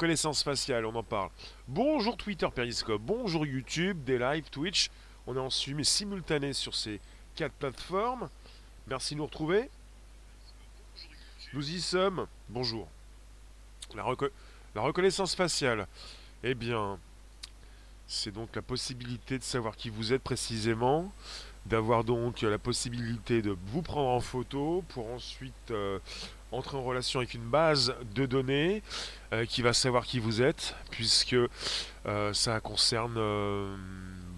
reconnaissance faciale, on en parle. Bonjour Twitter, Periscope, bonjour YouTube, des lives, Twitch. On est en simultané sur ces quatre plateformes. Merci de nous retrouver. Nous y sommes. Bonjour. La, la reconnaissance faciale. Eh bien, c'est donc la possibilité de savoir qui vous êtes précisément, d'avoir donc la possibilité de vous prendre en photo pour ensuite euh, entrer en relation avec une base de données euh, qui va savoir qui vous êtes, puisque euh, ça concerne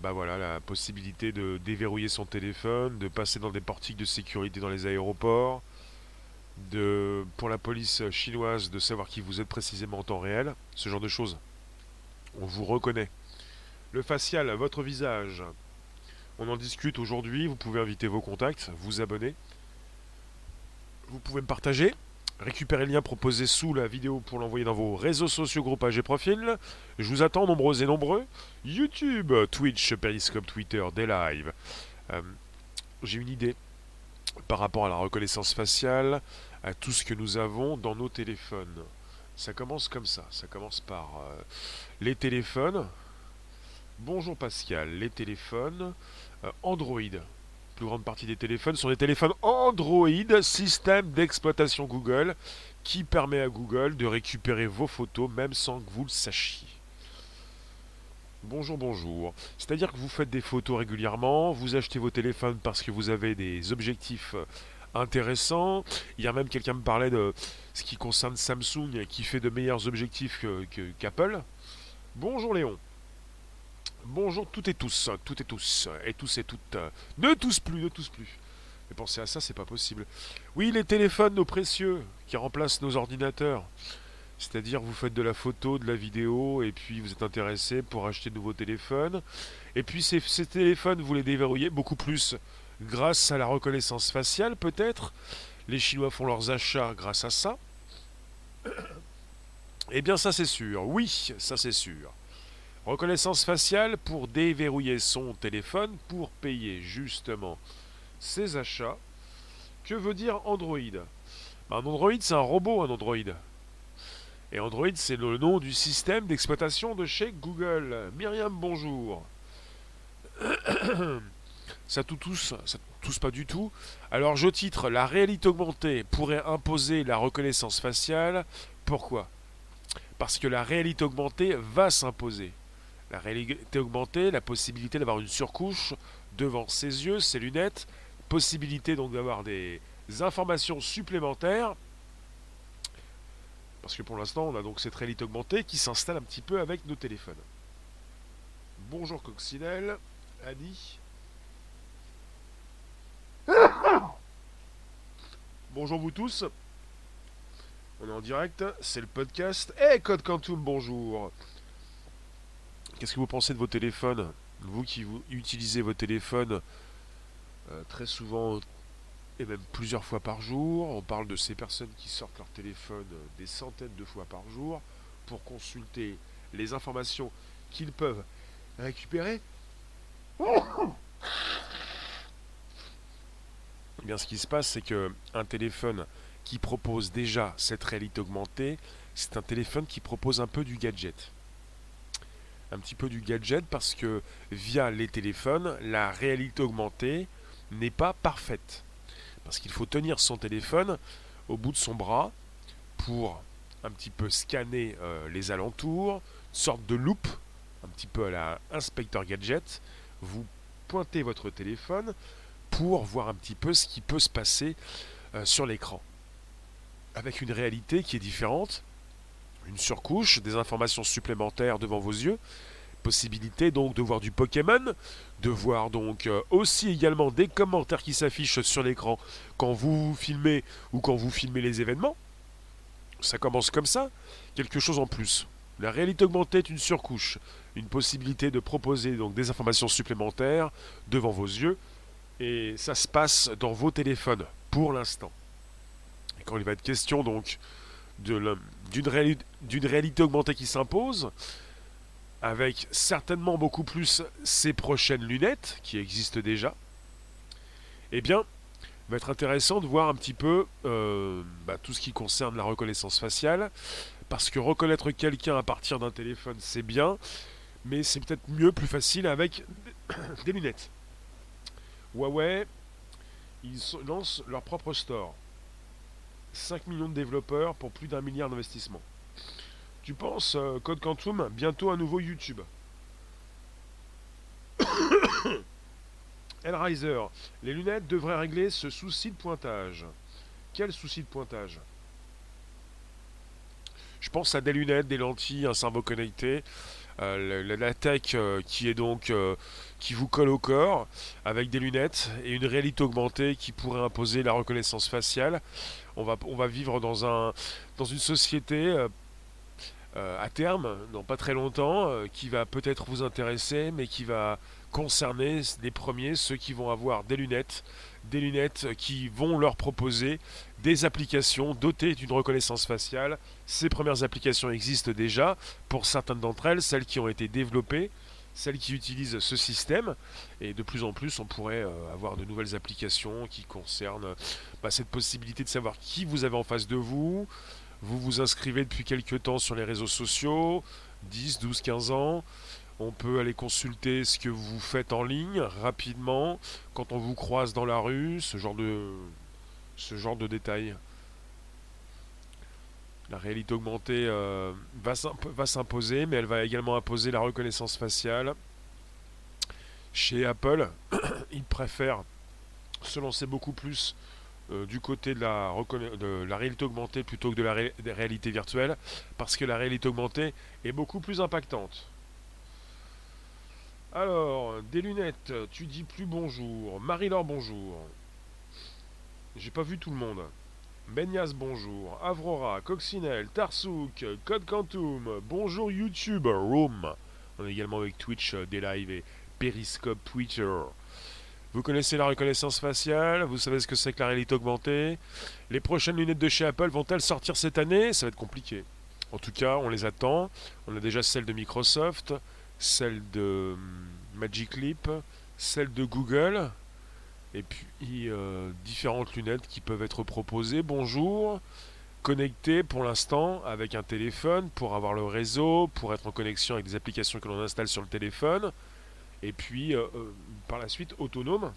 bah voilà, la possibilité de déverrouiller son téléphone, de passer dans des portiques de sécurité dans les aéroports, de, pour la police chinoise de savoir qui vous êtes précisément en temps réel, ce genre de choses. On vous reconnaît. Le facial, votre visage. On en discute aujourd'hui. Vous pouvez inviter vos contacts, vous abonner. Vous pouvez me partager. Récupérer le lien proposé sous la vidéo pour l'envoyer dans vos réseaux sociaux, groupages et profils. Je vous attends nombreux et nombreux. YouTube, Twitch, Periscope, Twitter, des lives. Euh, j'ai une idée par rapport à la reconnaissance faciale, à tout ce que nous avons dans nos téléphones. Ça commence comme ça. Ça commence par euh, les téléphones. Bonjour Pascal, les téléphones euh, Android. Grande partie des téléphones sont des téléphones Android, système d'exploitation Google, qui permet à Google de récupérer vos photos même sans que vous le sachiez. Bonjour, bonjour. C'est-à-dire que vous faites des photos régulièrement, vous achetez vos téléphones parce que vous avez des objectifs euh, intéressants. A même quelqu'un me parlait de ce qui concerne Samsung qui fait de meilleurs objectifs qu'Apple. bonjour Léon. Bonjour toutes et tous, toutes et tous, et tous et toutes. Ne tous plus, ne tous plus. Mais pensez à ça, c'est pas possible. Oui, les téléphones, nos précieux, qui remplacent nos ordinateurs. C'est-à-dire, vous faites de la photo, de la vidéo, et puis vous êtes intéressé pour acheter de nouveaux téléphones. Et puis ces, ces téléphones, vous les déverrouillez beaucoup plus grâce à la reconnaissance faciale, peut-être. Les Chinois font leurs achats grâce à ça. Eh bien, ça c'est sûr. Oui, ça c'est sûr. Reconnaissance faciale pour déverrouiller son téléphone pour payer justement ses achats. Que veut dire Android? Ben, Un Android, c'est un robot, un Android. Et Android, c'est le nom du système d'exploitation de chez Google. Myriam, bonjour. ça tout tousse, ça tousse pas du tout. Alors je titre La réalité augmentée pourrait imposer la reconnaissance faciale. Pourquoi? Parce que la réalité augmentée va s'imposer la réalité augmentée, la possibilité d'avoir une surcouche devant ses yeux, ses lunettes, possibilité donc d'avoir des informations supplémentaires. Parce que pour l'instant, on a donc cette réalité augmentée qui s'installe un petit peu avec nos téléphones. Bonjour Coccinelle, Annie. Bonjour vous tous. On est en direct, c'est le podcast. Eh Code Quantum, bonjour. Qu'est-ce que vous pensez de vos téléphones? Vous qui utilisez vos téléphones euh, très souvent et même plusieurs fois par jour. On parle de ces personnes qui sortent leur téléphone euh, des centaines de fois par jour pour consulter les informations qu'ils peuvent récupérer. Eh bien, ce qui se passe, c'est que un téléphone qui propose déjà cette réalité augmentée, c'est un téléphone qui propose un peu du gadget un petit peu du gadget parce que via les téléphones, la réalité augmentée n'est pas parfaite. Parce qu'il faut tenir son téléphone au bout de son bras pour un petit peu scanner euh, les alentours, sorte de loupe, un petit peu à la inspecteur gadget. Vous pointez votre téléphone pour voir un petit peu ce qui peut se passer euh, sur l'écran. Avec une réalité qui est différente, une surcouche, des informations supplémentaires devant vos yeux, possibilité donc de voir du Pokémon, de voir donc euh, aussi également des commentaires qui s'affichent sur l'écran quand vous filmez ou quand vous filmez les événements. Ça commence comme ça, quelque chose en plus. La réalité augmentée est une surcouche, une possibilité de proposer donc des informations supplémentaires devant vos yeux et ça se passe dans vos téléphones pour l'instant. Quand il va être question donc d'une réalité augmentée qui s'impose, avec certainement beaucoup plus ces prochaines lunettes qui existent déjà, eh bien, va être intéressant de voir un petit peu euh, bah, tout ce qui concerne la reconnaissance faciale, parce que reconnaître quelqu'un à partir d'un téléphone, c'est bien, mais c'est peut-être mieux, plus facile avec des lunettes. Huawei, ils lancent leur propre store. 5 millions de développeurs pour plus d'un milliard d'investissements. Tu penses, euh, Code Quantum, bientôt un nouveau YouTube? Hellraiser, les lunettes devraient régler ce souci de pointage. Quel souci de pointage? Je pense à des lunettes, des lentilles, un cerveau connecté. Euh, la, tech euh, qui est donc qui vous colle au corps avec des lunettes et une réalité augmentée qui pourrait imposer la reconnaissance faciale. On va, vivre dans, dans une société à terme, dans pas très longtemps, qui va peut-être vous intéresser, mais qui va concerner les premiers, ceux qui vont avoir des lunettes, des lunettes qui vont leur proposer des applications dotées d'une reconnaissance faciale. Ces premières applications existent déjà pour certaines d'entre elles, celles qui ont été développées, celles qui utilisent ce système, et de plus en plus on pourrait euh, avoir de nouvelles applications qui concernent bah, cette possibilité de savoir qui vous avez en face de vous. Vous vous inscrivez depuis quelques temps sur les réseaux sociaux, 10, 12, 15 ans. On peut aller consulter ce que vous faites en ligne rapidement quand on vous croise dans la rue, ce genre de, ce genre de détails. La réalité augmentée euh, va s'imposer, mais elle va également imposer la reconnaissance faciale. Chez Apple, ils préfèrent se lancer beaucoup plus euh, du côté de la, de la, réalité augmentée plutôt que de la réalité virtuelle, parce que la réalité augmentée est beaucoup plus impactante. Alors, des lunettes, tu dis plus bonjour. Marie-Laure, bonjour. J'ai pas vu tout le monde. Benias, bonjour. Avrora, Coccinelle, Tarsouk, Code Quantum, bonjour YouTube, Room. On est également avec Twitch, euh, des lives et Periscope Twitter. Vous connaissez la reconnaissance faciale, vous savez ce que c'est que la réalité augmentée. Les prochaines lunettes de chez Apple vont-elles sortir cette année? Ça va être compliqué. En tout cas, on les attend. On a déjà celles de Microsoft celle de hum, Magic Leap, celle de Google, et puis euh, différentes lunettes qui peuvent être proposées. Bonjour, connecté pour l'instant avec un téléphone pour avoir le réseau, pour être en connexion avec des applications que l'on installe sur le téléphone, et puis euh, euh, par la suite autonome.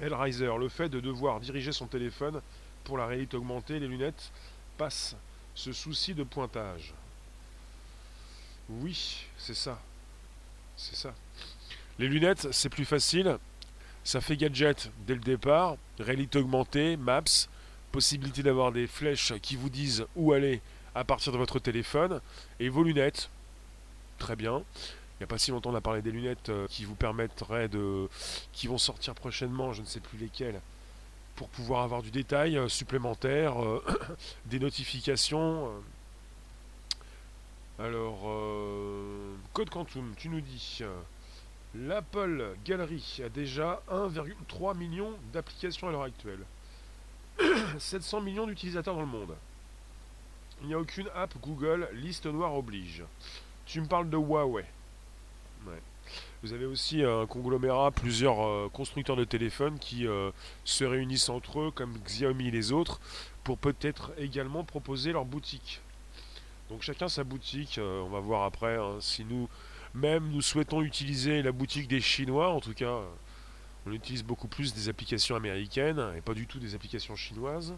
Hellraiser, le fait de devoir diriger son téléphone pour la réalité augmentée, les lunettes passe ce souci de pointage. Oui, c'est ça. C'est ça. Les lunettes, c'est plus facile. Ça fait gadget dès le départ. Réalité augmentée, maps, possibilité d'avoir des flèches qui vous disent où aller à partir de votre téléphone. Et vos lunettes, très bien. Il n'y a pas si longtemps on a parlé des lunettes euh, qui vous permettraient de. qui vont sortir prochainement, je ne sais plus lesquelles, pour pouvoir avoir du détail euh, supplémentaire, euh, des notifications. Alors, Code Quantum, tu nous dis l'Apple Gallery a déjà 1,3 million d'applications à l'heure actuelle. 700 millions d'utilisateurs dans le monde. Il n'y a aucune app Google, liste noire oblige. Tu me parles de Huawei. Vous avez aussi un conglomérat, plusieurs euh, constructeurs de téléphones qui se réunissent entre eux, comme Xiaomi et les autres, pour peut-être également proposer leur boutique. Donc chacun sa boutique, euh, on va voir après hein, si nous même nous souhaitons utiliser la boutique des Chinois, en tout cas euh, on utilise beaucoup plus des applications américaines et pas du tout des applications chinoises.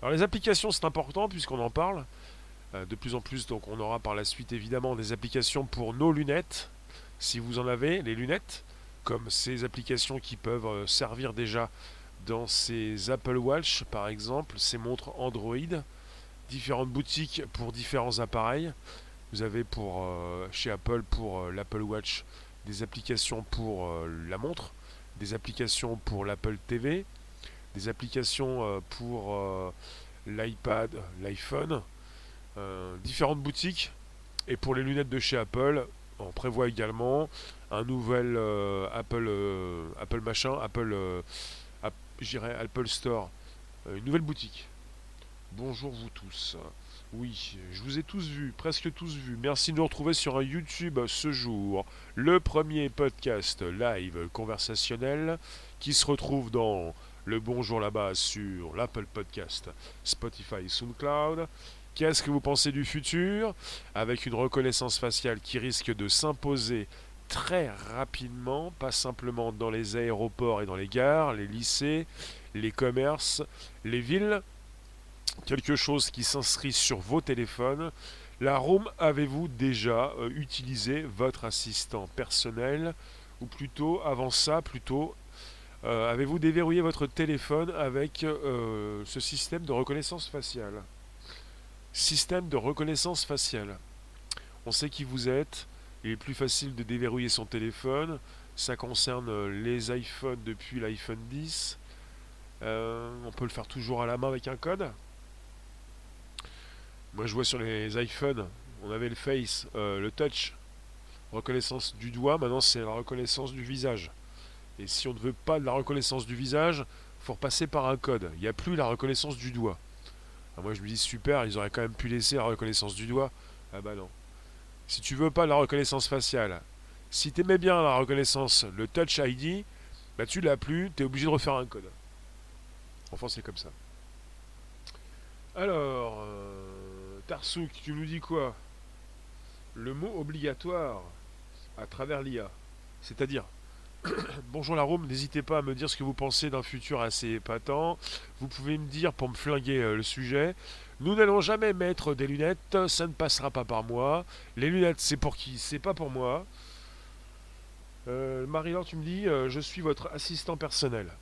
Alors les applications c'est important puisqu'on en parle euh, de plus en plus, donc on aura par la suite évidemment des applications pour nos lunettes, si vous en avez, les lunettes, comme ces applications qui peuvent servir déjà dans ces Apple Watch par exemple, ces montres Android différentes boutiques pour différents appareils. Vous avez pour euh, chez Apple pour euh, l'Apple Watch des applications pour euh, la montre, des applications pour l'Apple TV, des applications pour l'iPad, l'iPhone, différentes boutiques. Et pour les lunettes de chez Apple, on prévoit également un nouvel Apple Apple machin, Apple Apple Store, une nouvelle boutique. Bonjour vous tous. Oui, je vous ai tous vus, presque tous vus. Merci de nous retrouver sur un YouTube ce jour. Le premier podcast live conversationnel qui se retrouve dans le bonjour là-bas sur l'Apple Podcast, Spotify SoundCloud. Qu'est-ce que vous pensez du futur? Avec une reconnaissance faciale qui risque de s'imposer très rapidement, pas simplement dans les aéroports et dans les gares, les lycées, les commerces, les villes. Quelque chose qui s'inscrit sur vos téléphones. La Room, avez-vous déjà euh, utilisé votre assistant personnel? Ou plutôt, avant ça, plutôt, euh, avez-vous déverrouillé votre téléphone avec euh, ce système de reconnaissance faciale? Système de reconnaissance faciale. On sait qui vous êtes, il est plus facile de déverrouiller son téléphone. Ça concerne les iPhones depuis l'iPhone 10. Euh, on peut le faire toujours à la main avec un code? Moi je vois sur les iPhones, on avait le face, euh, le touch, reconnaissance du doigt, maintenant c'est la reconnaissance du visage. Et si on ne veut pas de la reconnaissance du visage, faut repasser par un code. Il n'y a plus la reconnaissance du doigt. moi je me dis super, ils auraient quand même pu laisser la reconnaissance du doigt. Ah bah non. Si tu veux pas la reconnaissance faciale, si tu aimais bien la reconnaissance, le Touch ID, bah tu l'as plus, tu es obligé de refaire un code. Enfin, c'est comme ça. Alors, euh, Tarsouk, tu nous dis quoi? Le mot obligatoire à travers l'IA. C'est-à-dire, bonjour la Rome, n'hésitez pas à me dire ce que vous pensez d'un futur assez épatant. Vous pouvez me dire pour me flinguer euh, le sujet. Nous n'allons jamais mettre des lunettes, ça ne passera pas par moi. Les lunettes, c'est pour qui? C'est pas pour moi. Euh, Marie-Laure, tu me dis, euh, je suis votre assistant personnel.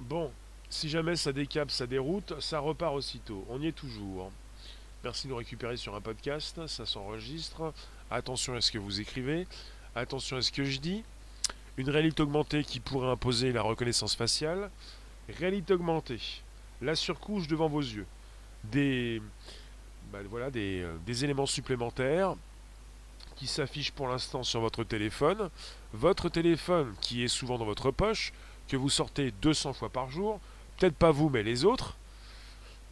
Bon, si jamais ça décape, ça déroute, ça repart aussitôt. On y est toujours. Merci de nous récupérer sur un podcast, ça s'enregistre. Attention à ce que vous écrivez. Attention à ce que je dis. Une réalité augmentée qui pourrait imposer la reconnaissance faciale. Réalité augmentée. La surcouche devant vos yeux des, bah, voilà, euh, des, éléments supplémentaires qui s'affichent pour l'instant sur votre téléphone. Votre téléphone qui est souvent dans votre poche, que vous sortez 200 fois par jour, peut-être pas vous mais les autres.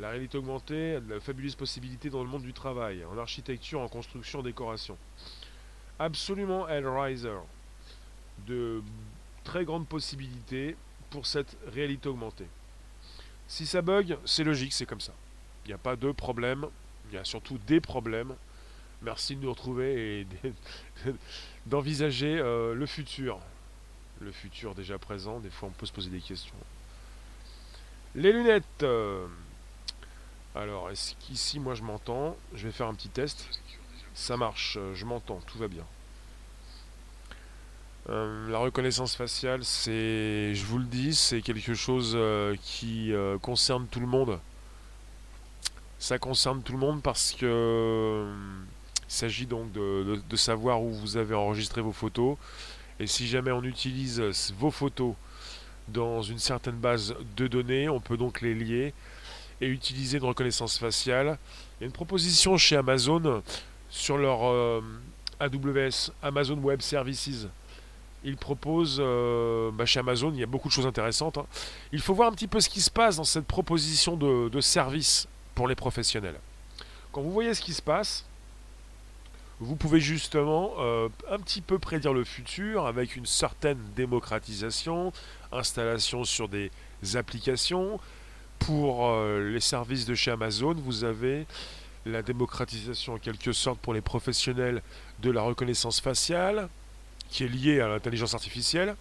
La réalité augmentée a de fabuleuses possibilités dans le monde du travail, en architecture, en construction, en décoration. Absolument Hellraiser. De très grandes possibilités pour cette réalité augmentée. Si ça bug, c'est logique, c'est comme ça. Il n'y a pas de problème, il y a surtout des problèmes. Merci de nous retrouver et d'envisager euh, le futur. Le futur déjà présent, des fois on peut se poser des questions. Les lunettes. Euh, alors, est-ce qu'ici moi je m'entends Je vais faire un petit test. Ça marche, euh, je m'entends, tout va bien. la reconnaissance faciale, c'est, je vous le dis, c'est quelque chose qui concerne tout le monde. Ça concerne tout le monde parce que euh, il s'agit donc de, savoir où vous avez enregistré vos photos. Et si jamais on utilise vos photos dans une certaine base de données, on peut donc les lier et utiliser une reconnaissance faciale. Il y a une proposition chez Amazon sur leur euh, AWS, Amazon Web Services. Ils proposent, euh, bah, chez Amazon, il y a beaucoup de choses intéressantes. Hein. Il faut voir un petit peu ce qui se passe dans cette proposition de, de service pour les professionnels. Quand vous voyez ce qui se passe, vous pouvez justement euh, un petit peu prédire le futur avec une certaine démocratisation, installation sur des applications. Pour euh, les services de chez Amazon, vous avez la démocratisation en quelque sorte pour les professionnels de la reconnaissance faciale, qui est liée à l'intelligence artificielle.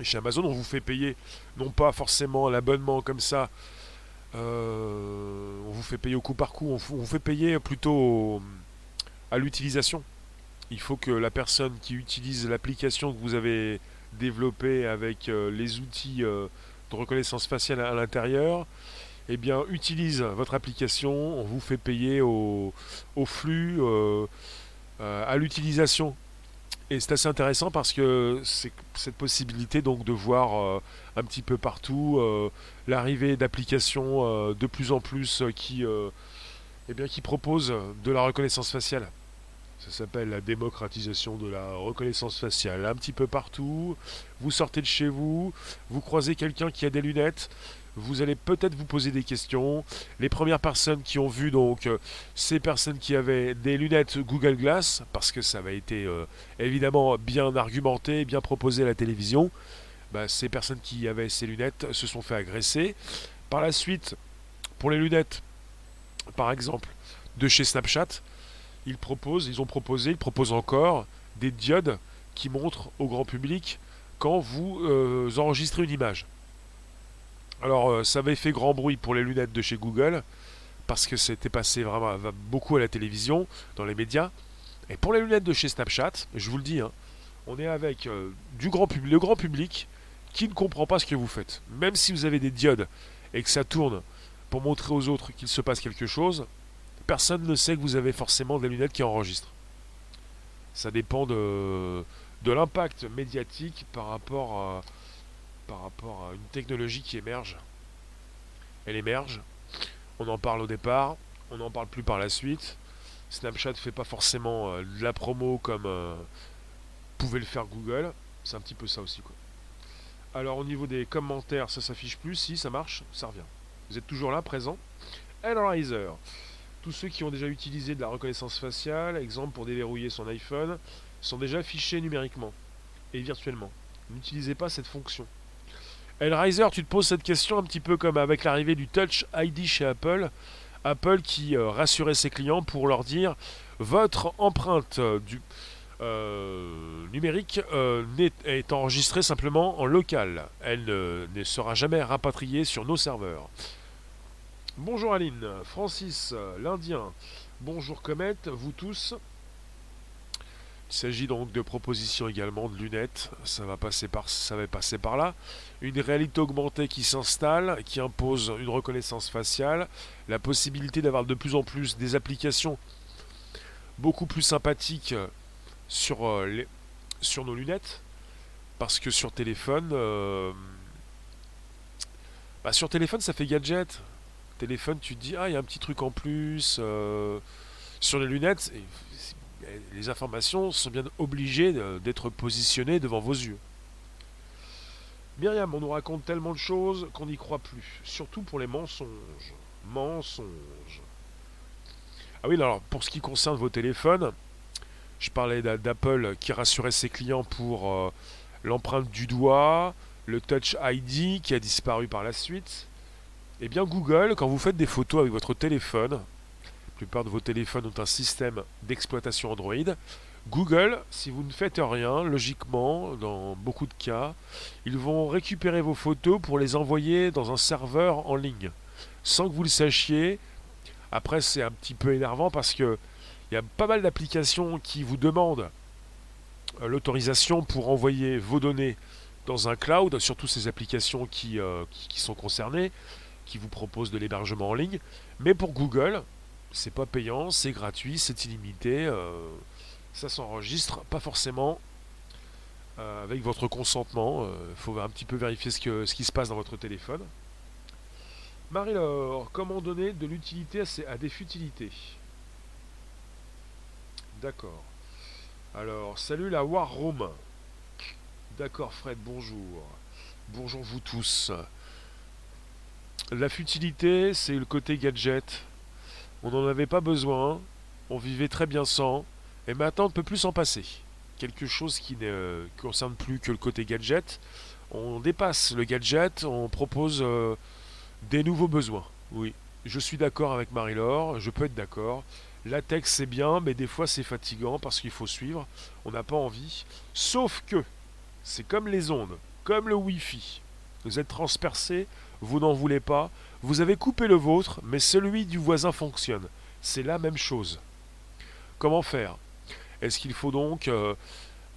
Et chez Amazon, on vous fait payer non pas forcément l'abonnement comme ça, euh, on vous fait payer au coup par coup, on, vous fait payer plutôt à l'utilisation. Il faut que la personne qui utilise l'application que vous avez développée avec euh, les outils reconnaissance faciale à, l'intérieur, eh bien, utilise votre application, on vous fait payer au, flux, à l'utilisation et c'est assez intéressant parce que c'est cette possibilité donc de voir euh, un petit peu partout euh, l'arrivée d'applications euh, de plus en plus qui, eh bien, qui proposent de la reconnaissance faciale. Ça s'appelle la démocratisation de la reconnaissance faciale. Un petit peu partout, vous sortez de chez vous, vous croisez quelqu'un qui a des lunettes, vous allez peut-être vous poser des questions. Les premières personnes qui ont vu donc euh, ces personnes qui avaient des lunettes Google Glass, parce que ça avait été euh, évidemment bien argumenté, bien proposé à la télévision, bah, ces personnes qui avaient ces lunettes se sont fait agresser. Par la suite, pour les lunettes, par exemple, de chez Snapchat, ils proposent, ils ont proposé, ils proposent encore des diodes qui montrent au grand public quand vous euh, enregistrez une image. Alors, euh, ça avait fait grand bruit pour les lunettes de chez Google, parce que c'était passé vraiment beaucoup à la télévision, dans les médias. Et pour les lunettes de chez Snapchat, je vous le dis, hein, on est avec euh, du grand le grand public qui ne comprend pas ce que vous faites. Même si vous avez des diodes et que ça tourne pour montrer aux autres qu'il se passe quelque chose, personne ne sait que vous avez forcément des lunettes qui enregistrent. Ça dépend de, de l'impact médiatique par rapport, à, par rapport à une technologie qui émerge. Elle émerge, on en parle au départ, on n'en parle plus par la suite. Snapchat ne fait pas forcément euh, de la promo comme euh, pouvait le faire Google. C'est un petit peu ça aussi. Quoi. Alors au niveau des commentaires, ça s'affiche plus. Si ça marche, ça revient. Vous êtes toujours là, présent. Analyzer. Tous ceux qui ont déjà utilisé de la reconnaissance faciale, exemple pour déverrouiller son iPhone, sont déjà affichés numériquement et virtuellement. N'utilisez pas cette fonction. Hellraiser, tu te poses cette question un petit peu comme avec l'arrivée du Touch ID chez Apple. Apple qui euh, rassurait ses clients pour leur dire votre empreinte euh, du, euh, numérique est enregistrée simplement en local. Elle ne sera jamais rapatriée sur nos serveurs. Bonjour Aline, Francis, l'Indien. Bonjour Comet, vous tous. Il s'agit donc de propositions également de lunettes, ça va passer par, ça va passer par là. Une réalité augmentée qui s'installe, qui impose une reconnaissance faciale, la possibilité d'avoir de plus en plus des applications beaucoup plus sympathiques sur, euh, les, sur nos lunettes, parce que sur téléphone, euh, bah sur téléphone ça fait gadget. Téléphone, tu te dis ah il y a un petit truc en plus. Euh, sur les lunettes, les informations sont bien obligées d'être positionnées devant vos yeux. Myriam, on nous raconte tellement de choses qu'on n'y croit plus, surtout pour les mensonges. Mensonges. Ah oui, alors pour ce qui concerne vos téléphones, je parlais d'Apple qui rassurait ses clients pour euh, l'empreinte du doigt, le Touch ID qui a disparu par la suite. Eh bien Google, quand vous faites des photos avec votre téléphone, plupart de vos téléphones ont un système d'exploitation Android. Google, si vous ne faites rien, logiquement, dans beaucoup de cas, ils vont récupérer vos photos pour les envoyer dans un serveur en ligne, sans que vous le sachiez. Après, c'est un petit peu énervant parce que il y a pas mal d'applications qui vous demandent euh, l'autorisation pour envoyer vos données dans un cloud, surtout ces applications euh, qui sont concernées, qui vous proposent de l'hébergement en ligne. Mais pour Google, c'est pas payant, c'est gratuit, c'est illimité, euh, ça s'enregistre, pas forcément euh, avec votre consentement. Il euh, faut un petit peu vérifier ce, qui se passe dans votre téléphone. Marie-Laure, comment donner de l'utilité à, des futilités? D'accord. Alors, salut la War Room. D'accord, Fred, bonjour. Bonjour vous tous. La futilité, c'est le côté gadget. On n'en avait pas besoin, on vivait très bien sans, et maintenant on ne peut plus s'en passer. Quelque chose qui ne concerne plus que le côté gadget. On dépasse le gadget, on propose euh, des nouveaux besoins. Oui, je suis d'accord avec Marie-Laure, je peux être d'accord. La tech c'est bien, mais des fois c'est fatigant parce qu'il faut suivre, on n'a pas envie. Sauf que, c'est comme les ondes, comme le Wi-Fi. Vous êtes transpercé, vous n'en voulez pas, vous avez coupé le vôtre, mais celui du voisin fonctionne. C'est la même chose. Comment faire? Est-ce qu'il faut donc euh,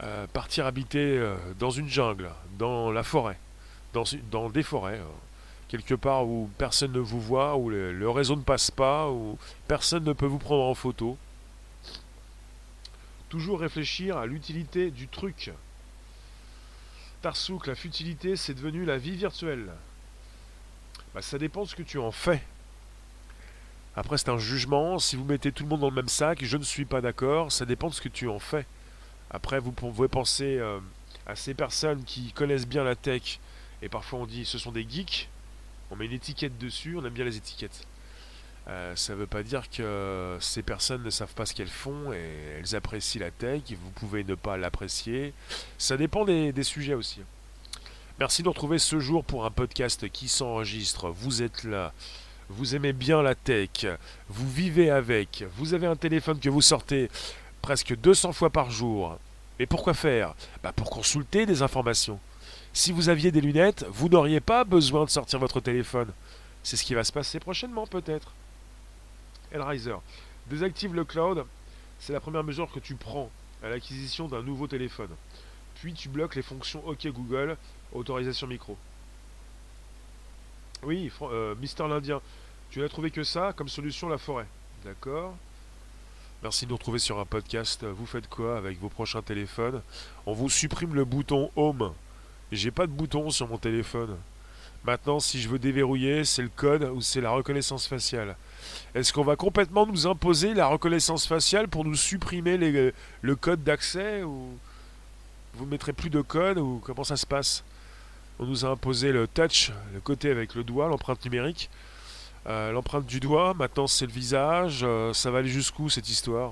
euh, partir habiter euh, dans une jungle, dans la forêt, dans, des forêts, quelque part où personne ne vous voit, où le, réseau ne passe pas, où personne ne peut vous prendre en photo? Toujours réfléchir à l'utilité du truc. Tarsouk, la futilité, c'est devenu la vie virtuelle. Bah, ça dépend de ce que tu en fais. Après, c'est un jugement. Si vous mettez tout le monde dans le même sac, je ne suis pas d'accord. Ça dépend de ce que tu en fais. Après, vous pouvez penser euh, à ces personnes qui connaissent bien la tech. Et parfois, on dit ce sont des geeks. On met une étiquette dessus. On aime bien les étiquettes. Euh, ça ne veut pas dire que ces personnes ne savent pas ce qu'elles font et elles apprécient la tech. Vous pouvez ne pas l'apprécier. Ça dépend des, des sujets aussi. Merci de nous retrouver ce jour pour un podcast qui s'enregistre. Vous êtes là. Vous aimez bien la tech. Vous vivez avec. Vous avez un téléphone que vous sortez presque 200 fois par jour. Et pourquoi faire? Bah Pour consulter des informations. Si vous aviez des lunettes, vous n'auriez pas besoin de sortir votre téléphone. C'est ce qui va se passer prochainement peut-être. Elriser. Désactive le cloud. C'est la première mesure que tu prends à l'acquisition d'un nouveau téléphone. Puis tu bloques les fonctions OK Google, autorisation micro. Oui, euh, Mister l'Indien, tu n'as trouvé que ça comme solution la forêt. D'accord. Merci de nous retrouver sur un podcast. Vous faites quoi avec vos prochains téléphones? On vous supprime le bouton Home. J'ai pas de bouton sur mon téléphone. Maintenant, si je veux déverrouiller, c'est le code ou c'est la reconnaissance faciale. Est-ce qu'on va complètement nous imposer la reconnaissance faciale pour nous supprimer le code d'accès ou vous mettrez plus de code ou comment ça se passe? On nous a imposé le touch, le côté avec le doigt, l'empreinte numérique. Euh, l'empreinte du doigt, maintenant c'est le visage. Euh, ça va aller jusqu'où cette histoire?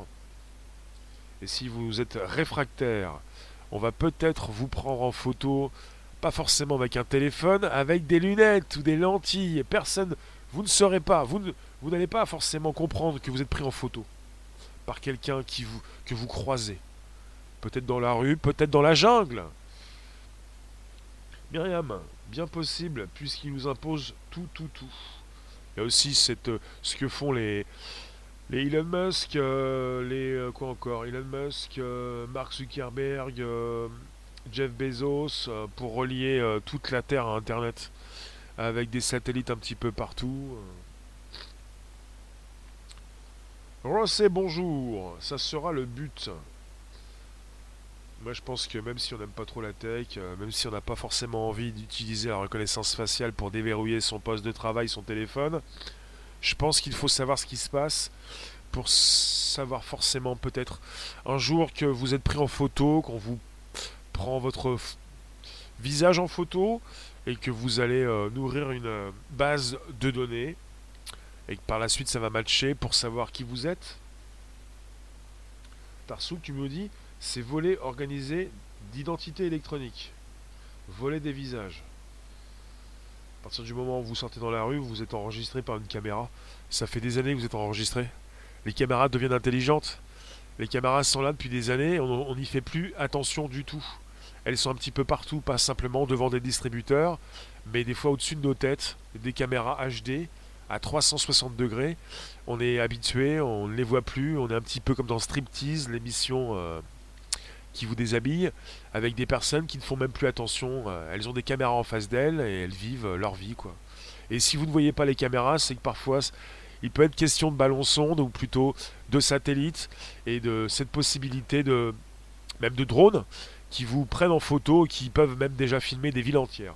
Et si vous êtes réfractaire, on va peut-être vous prendre en photo, pas forcément avec un téléphone, avec des lunettes ou des lentilles. Personne, vous ne saurez pas, vous, vous n'allez pas forcément comprendre que vous êtes pris en photo par quelqu'un qui vous, que vous croisez. Peut-être dans la rue, peut-être dans la jungle. Myriam, bien possible, puisqu'il nous impose tout, tout, tout. Il y a aussi cette, euh, ce que font les, les Elon Musk, euh, les euh, quoi encore Elon Musk, Mark Zuckerberg, Jeff Bezos, pour relier toute la Terre à Internet, avec des satellites un petit peu partout. Rosset, bonjour, ça sera le but. Moi, je pense que même si on n'aime pas trop la tech, euh, même si on n'a pas forcément envie d'utiliser la reconnaissance faciale pour déverrouiller son poste de travail, son téléphone, je pense qu'il faut savoir ce qui se passe pour savoir forcément peut-être un jour que vous êtes pris en photo, qu'on vous prend votre visage en photo et que vous allez euh, nourrir une euh, base de données et que par la suite ça va matcher pour savoir qui vous êtes. Tarsou, tu me dis c'est voler organisé d'identité électronique. Voler des visages. À partir du moment où vous sortez dans la rue, vous êtes enregistré par une caméra. Ça fait des années que vous êtes enregistré. Les caméras deviennent intelligentes. Les caméras sont là depuis des années, on n'y fait plus attention du tout. Elles sont un petit peu partout, pas simplement devant des distributeurs, mais des fois au-dessus de nos têtes, des caméras HD à 360 degrés. On est habitué, on ne les voit plus, on est un petit peu comme dans Striptease, l'émission euh, qui vous déshabillent avec des personnes qui ne font même plus attention. Euh, elles ont des caméras en face d'elles et elles vivent leur vie, quoi. Et si vous ne voyez pas les caméras, c'est que parfois il peut être question de ballon sonde ou plutôt de satellite et de cette possibilité de même de drones qui vous prennent en photo et qui peuvent même déjà filmer des villes entières.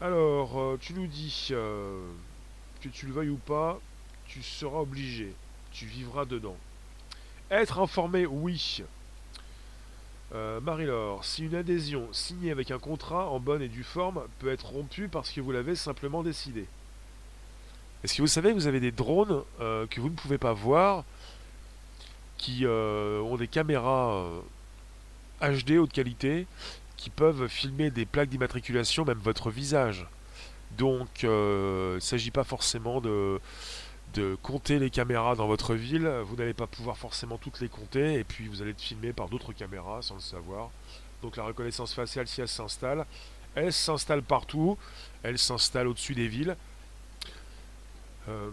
Alors, euh, tu nous dis euh, que tu le veuilles ou pas, tu seras obligé, tu vivras dedans. Être informé, oui. Euh, Marie-Laure, si une adhésion signée avec un contrat en bonne et due forme peut être rompue parce que vous l'avez simplement décidé. Est-ce que vous savez que vous avez des drones euh, que vous ne pouvez pas voir qui euh, ont des caméras HD haute qualité qui peuvent filmer des plaques d'immatriculation, même votre visage. Donc, il ne s'agit pas forcément de, de compter les caméras dans votre ville, vous n'allez pas pouvoir forcément toutes les compter, et puis vous allez être filmé par d'autres caméras sans le savoir. Donc la reconnaissance faciale, si elle s'installe, elle s'installe partout, elle s'installe au-dessus des villes. Euh,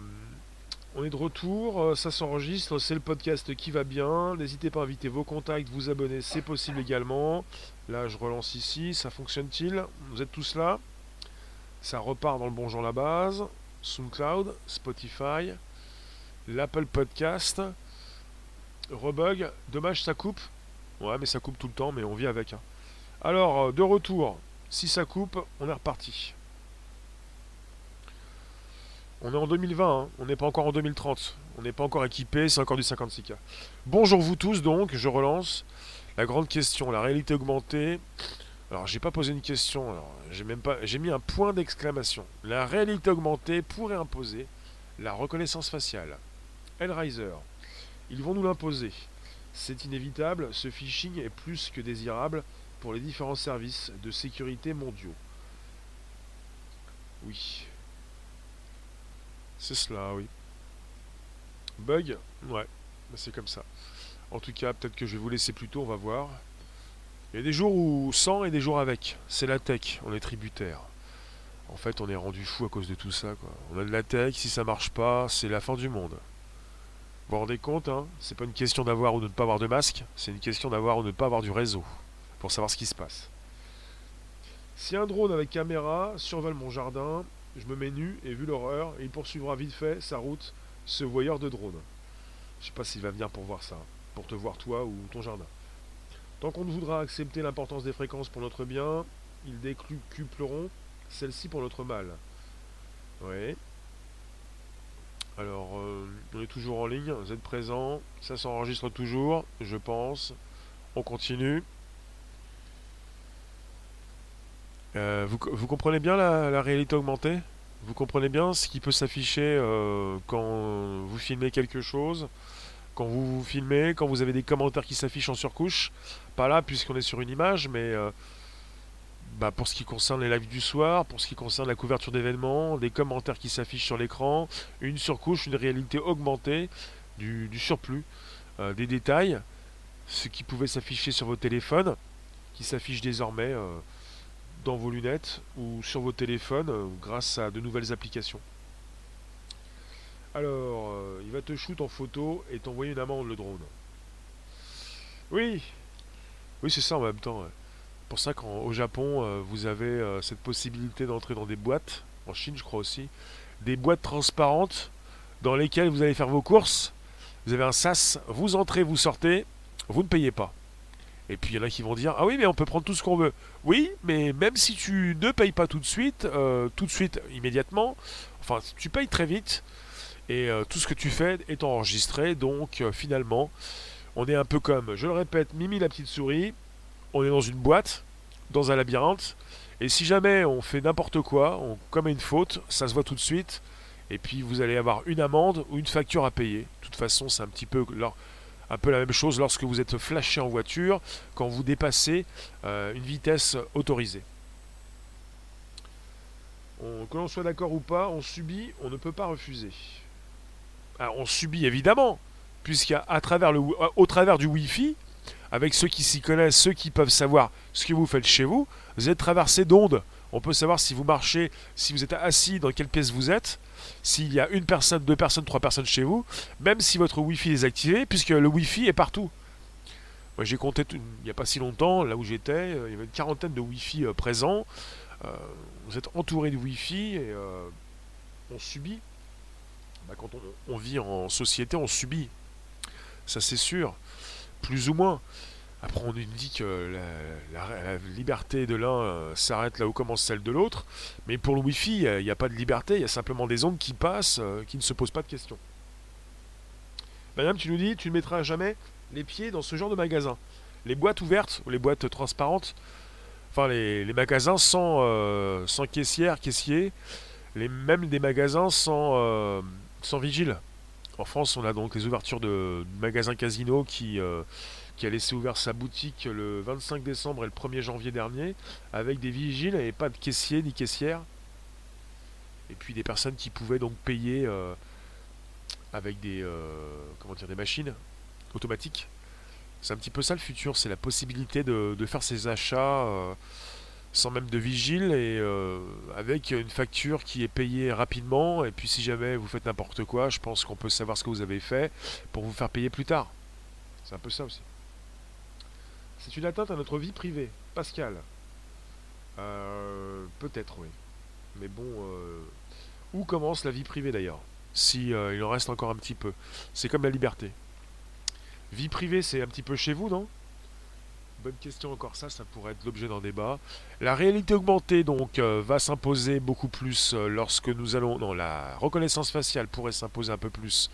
on est de retour, euh, ça s'enregistre, c'est le podcast qui va bien. N'hésitez pas à inviter vos contacts, vous abonner, c'est possible également. Là, je relance ici, ça fonctionne-t-il? Vous êtes tous là? Ça repart dans le bon genre la base. SoundCloud, Spotify, l'Apple Podcast, Rebug. Dommage, ça coupe. Ouais, mais ça coupe tout le temps, mais on vit avec. Hein. Alors, euh, de retour, si ça coupe, on est reparti. On est en 2020, hein. on n'est pas encore en 2030. On n'est pas encore équipé, c'est encore du 56K. Bonjour vous tous donc, je relance. La grande question, la réalité augmentée. Alors, j'ai pas posé une question, j'ai même pas, j'ai mis un point d'exclamation. La réalité augmentée pourrait imposer la reconnaissance faciale. Hellraiser, ils vont nous l'imposer. C'est inévitable, ce phishing est plus que désirable pour les différents services de sécurité mondiaux. Oui. C'est cela, oui. Bug? Ouais, c'est comme ça. En tout cas, peut-être que je vais vous laisser plus tôt, on va voir. Il y a des jours où sans et des jours avec. C'est la tech, on est tributaire. En fait, on est rendu fou à cause de tout ça. On a de la tech, si ça marche pas, c'est la fin du monde. Vous vous rendez compte, hein c'est pas une question d'avoir ou de ne pas avoir de masque, c'est une question d'avoir ou de ne pas avoir du réseau, pour savoir ce qui se passe. Si un drone avec caméra survole mon jardin, je me mets nu et vu l'horreur, il poursuivra vite fait sa route, ce voyeur de drone. Je sais pas s'il va venir pour voir ça, pour te voir toi ou ton jardin. Tant qu'on ne voudra accepter l'importance des fréquences pour notre bien, ils décupleront celle-ci pour notre mal. Oui. Alors, euh, on est toujours en ligne, vous êtes présent, ça s'enregistre toujours, je pense. On continue. Euh, vous, comprenez bien la, réalité augmentée? Vous comprenez bien ce qui peut s'afficher euh, quand vous filmez quelque chose? Quand vous vous filmez, quand vous avez des commentaires qui s'affichent en surcouche Pas là puisqu'on est sur une image, mais bah, pour ce qui concerne les lives du soir, pour ce qui concerne la couverture d'événements, des commentaires qui s'affichent sur l'écran, une surcouche, une réalité augmentée, du, surplus, euh, des détails, ce qui pouvait s'afficher sur vos téléphones, qui s'affiche désormais euh, dans vos lunettes ou sur vos téléphones euh, grâce à de nouvelles applications. Alors, il va te shoot en photo et t'envoyer une amende le drone. Oui, oui c'est ça en même temps pour ça qu'au Japon, euh, vous avez euh, cette possibilité d'entrer dans des boîtes, en Chine je crois aussi, des boîtes transparentes dans lesquelles vous allez faire vos courses. Vous avez un sas, vous entrez, vous sortez, vous ne payez pas. Et puis il y en a qui vont dire Ah oui, mais on peut prendre tout ce qu'on veut. Oui, mais même si tu ne payes pas tout de suite, euh, tout de suite, immédiatement, enfin, tu payes très vite. Et tout ce que tu fais est enregistré. Donc finalement, on est un peu comme, je le répète, Mimi la petite souris on est dans une boîte, dans un labyrinthe, et si jamais on fait n'importe quoi, on commet une faute, ça se voit tout de suite, et puis vous allez avoir une amende ou une facture à payer. De toute façon, c'est un petit peu, un peu la même chose lorsque vous êtes flashé en voiture, quand vous dépassez euh, une vitesse autorisée. que l'on soit d'accord ou pas, on subit, on ne peut pas refuser. Alors, on subit évidemment, puisqu'à travers le, au travers du Wi-Fi, avec ceux qui s'y connaissent, ceux qui peuvent savoir ce que vous faites chez vous, vous êtes traversé d'ondes. On peut savoir si vous marchez, si vous êtes assis, dans quelle pièce vous êtes, s'il y a une personne, deux personnes, trois personnes chez vous, même si votre Wi-Fi est désactivé, puisque le Wi-Fi est partout. Moi j'ai compté il n'y a pas si longtemps, là où j'étais, euh, il y avait une quarantaine de Wi-Fi euh, présents. Euh, vous êtes entouré de Wi-Fi et on subit. Bah, quand on vit en société, on subit. Ça c'est sûr plus ou moins. Après, on nous dit que la, liberté de l'un euh, s'arrête là où commence celle de l'autre. Mais pour le Wi-Fi, il n'y a, pas de liberté, il y a simplement des ondes qui passent, euh, qui ne se posent pas de questions. Madame, tu nous dis, tu ne mettras jamais les pieds dans ce genre de magasin. Les boîtes ouvertes, ou les boîtes transparentes, enfin les, magasins sans, euh, sans caissière, caissier, les, même des magasins sans, sans vigile. En France, on a donc les ouvertures de, magasins casino qui, euh, a laissé ouvert sa boutique le 25 décembre et le 1er janvier dernier, avec des vigiles et pas de caissiers ni caissières. Et puis des personnes qui pouvaient donc payer euh, avec des, euh, comment dire, des machines automatiques. C'est un petit peu ça le futur, c'est la possibilité de, de faire ses achats sans même de vigile et euh, avec une facture qui est payée rapidement. Et puis si jamais vous faites n'importe quoi, je pense qu'on peut savoir ce que vous avez fait pour vous faire payer plus tard. C'est un peu ça aussi. C'est une atteinte à notre vie privée. Pascal. Euh, peut-être, oui. Mais bon, euh, où commence la vie privée d'ailleurs Si il en reste encore un petit peu? C'est comme la liberté. Vie privée, c'est un petit peu chez vous, non? Question encore ça, ça pourrait être l'objet d'un débat. La réalité augmentée donc euh, va s'imposer beaucoup plus euh, lorsque nous allons... Non, la reconnaissance faciale pourrait s'imposer un peu plus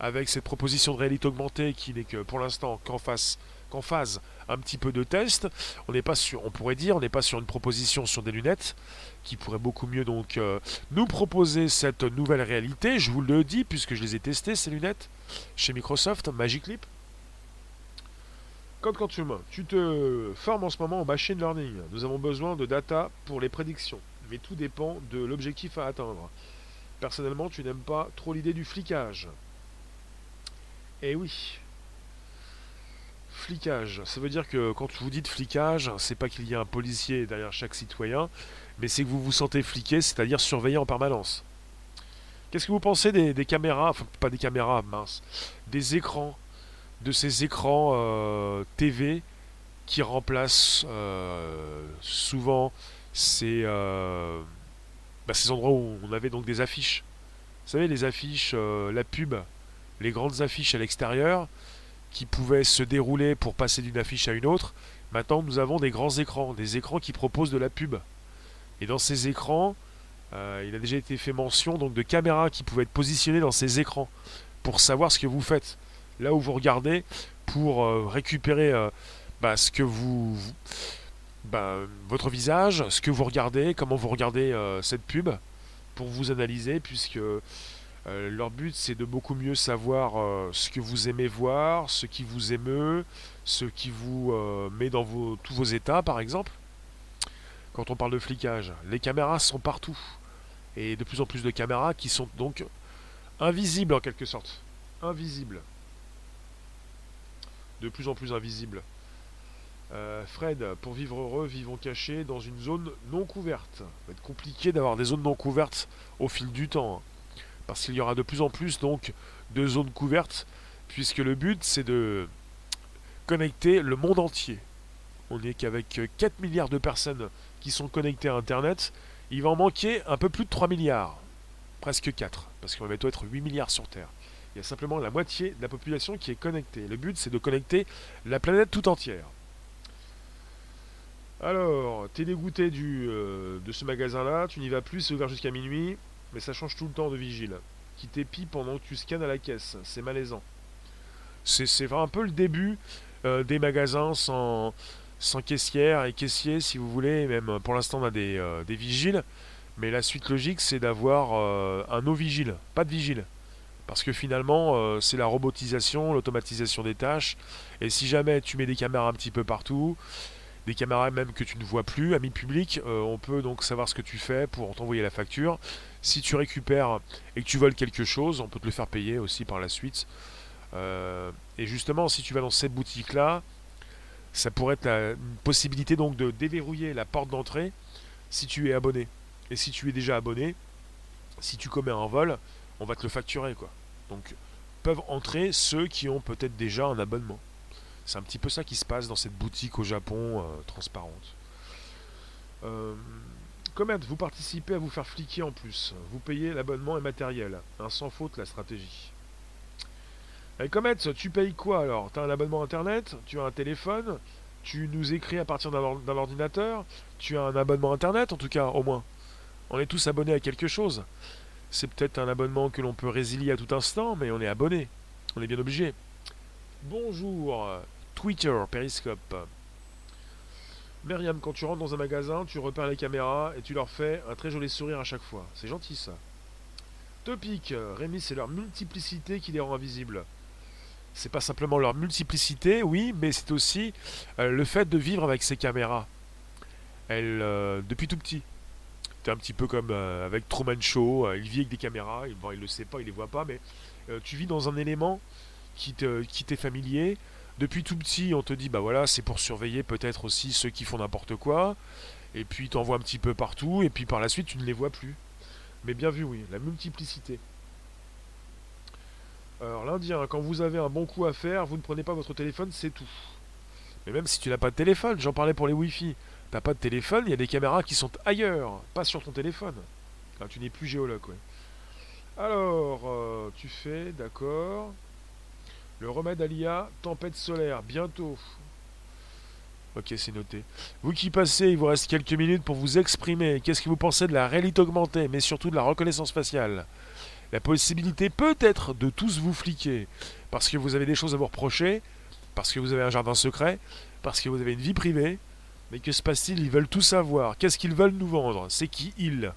avec cette proposition de réalité augmentée qui n'est que pour l'instant qu'en face qu'en phase un petit peu de test. On n'est pas sur, on pourrait dire, on n'est pas sur une proposition sur des lunettes qui pourrait beaucoup mieux donc euh, nous proposer cette nouvelle réalité. Je vous le dis puisque je les ai testées ces lunettes chez Microsoft Magic Leap Code Quantum, tu te formes en ce moment en machine learning. Nous avons besoin de data pour les prédictions, mais tout dépend de l'objectif à atteindre. Personnellement, tu n'aimes pas trop l'idée du flicage. Eh oui. Flicage. Ça veut dire que quand vous dites flicage, c'est pas qu'il y a un policier derrière chaque citoyen, mais c'est que vous vous sentez fliqué, c'est-à-dire surveillé en permanence. Qu'est-ce que vous pensez des, caméras, enfin pas des caméras, mince, des écrans, de ces écrans euh, TV qui remplacent euh, souvent ces, euh, bah, ces endroits où on avait donc des affiches. Vous savez, les affiches, la pub, les grandes affiches à l'extérieur qui pouvaient se dérouler pour passer d'une affiche à une autre. Maintenant, nous avons des grands écrans, des écrans qui proposent de la pub. Et dans ces écrans, il a déjà été fait mention donc de caméras qui pouvaient être positionnées dans ces écrans pour savoir ce que vous faites. Là où vous regardez, pour euh, récupérer euh, bah, ce que vous, bah, votre visage, ce que vous regardez, comment vous regardez cette pub, pour vous analyser, puisque leur but c'est de beaucoup mieux savoir ce que vous aimez voir, ce qui vous émeut, ce qui vous met dans vos, tous vos états par exemple quand on parle de flicage. Les caméras sont partout. Et de plus en plus de caméras qui sont donc invisibles en quelque sorte. Invisibles. De plus en plus invisibles. Euh, Fred, pour vivre heureux, vivons cachés dans une zone non couverte. Ça va être compliqué d'avoir des zones non couvertes au fil du temps. Hein. parce qu'il y aura de plus en plus donc de zones couvertes, puisque le but c'est de connecter le monde entier. On n'est qu'avec 4 milliards de personnes qui sont connectés à Internet, il va en manquer un peu plus de 3 milliards. Presque 4, parce qu'on va bientôt être 8 milliards sur Terre. Il y a simplement la moitié de la population qui est connectée. Le but, c'est de connecter la planète tout entière. Alors, t'es dégoûté euh, de ce magasin-là, tu n'y vas plus, c'est ouvert jusqu'à minuit, mais ça change tout le temps de vigile. Qui t'épie pendant que tu scannes à la caisse, c'est malaisant. C'est un peu le début euh, des magasins sans, caissière et caissier si vous voulez, même euh, pour l'instant on a des, vigiles, mais la suite logique c'est d'avoir un no vigile, pas de vigile. Parce que finalement c'est la robotisation, l'automatisation des tâches, et si jamais tu mets des caméras un petit peu partout, des caméras même que tu ne vois plus, amis publics, on peut donc savoir ce que tu fais pour t'envoyer la facture. Si tu récupères et que tu voles quelque chose, on peut te le faire payer aussi par la suite. et justement, si tu vas dans cette boutique-là, ça pourrait être une possibilité donc de déverrouiller la porte d'entrée si tu es abonné. Et si tu es déjà abonné, si tu commets un vol, on va te le facturer quoi. Donc peuvent entrer ceux qui ont peut-être déjà un abonnement. C'est un petit peu ça qui se passe dans cette boutique au Japon euh, transparente. Euh, vous participez à vous faire fliquer en plus. Vous payez l'abonnement et matériel. Sans faute la stratégie. Et Comet, tu payes quoi alors? Tu as un abonnement internet? Tu as un téléphone? Tu nous écris à partir d'un ordinateur? Tu as un abonnement internet en tout cas, au moins? On est tous abonnés à quelque chose? C'est peut-être un abonnement que l'on peut résilier à tout instant, mais on est abonné. On est bien obligé. Bonjour, Twitter, Periscope. Myriam, quand tu rentres dans un magasin, tu repères les caméras et tu leur fais un très joli sourire à chaque fois. C'est gentil ça. Topic, Rémi, c'est leur multiplicité qui les rend invisibles c'est pas simplement leur multiplicité, oui, mais c'est aussi euh, le fait de vivre avec ces caméras. Elle, euh, depuis tout petit. Un petit peu comme euh, avec Truman Show, il vit avec des caméras, il, bon, il le sait pas, il les voit pas, mais tu vis dans un élément qui t'est familier. Depuis tout petit, on te dit, bah voilà, c'est pour surveiller peut-être aussi ceux qui font n'importe quoi. Et puis tu en vois un petit peu partout, et puis par la suite, tu ne les vois plus. Mais bien vu, oui, la multiplicité. Alors l'Indien, quand vous avez un bon coup à faire, vous ne prenez pas votre téléphone, c'est tout. Mais même si tu n'as pas de téléphone, j'en parlais pour les Wi-Fi. T'as pas de téléphone, il y a des caméras qui sont ailleurs, pas sur ton téléphone. Tu n'es plus géologue, ouais. Alors, euh, tu fais, d'accord. Le remède à l'IA, tempête solaire, bientôt. Ok, c'est noté. Vous qui passez, il vous reste quelques minutes pour vous exprimer. Qu'est-ce que vous pensez de la réalité augmentée, mais surtout de la reconnaissance faciale? La possibilité peut-être de tous vous fliquer parce que vous avez des choses à vous reprocher, parce que vous avez un jardin secret, parce que vous avez une vie privée. Mais que se passe-t-il? Ils veulent tout savoir. Qu'est-ce qu'ils veulent nous vendre? C'est qui ils?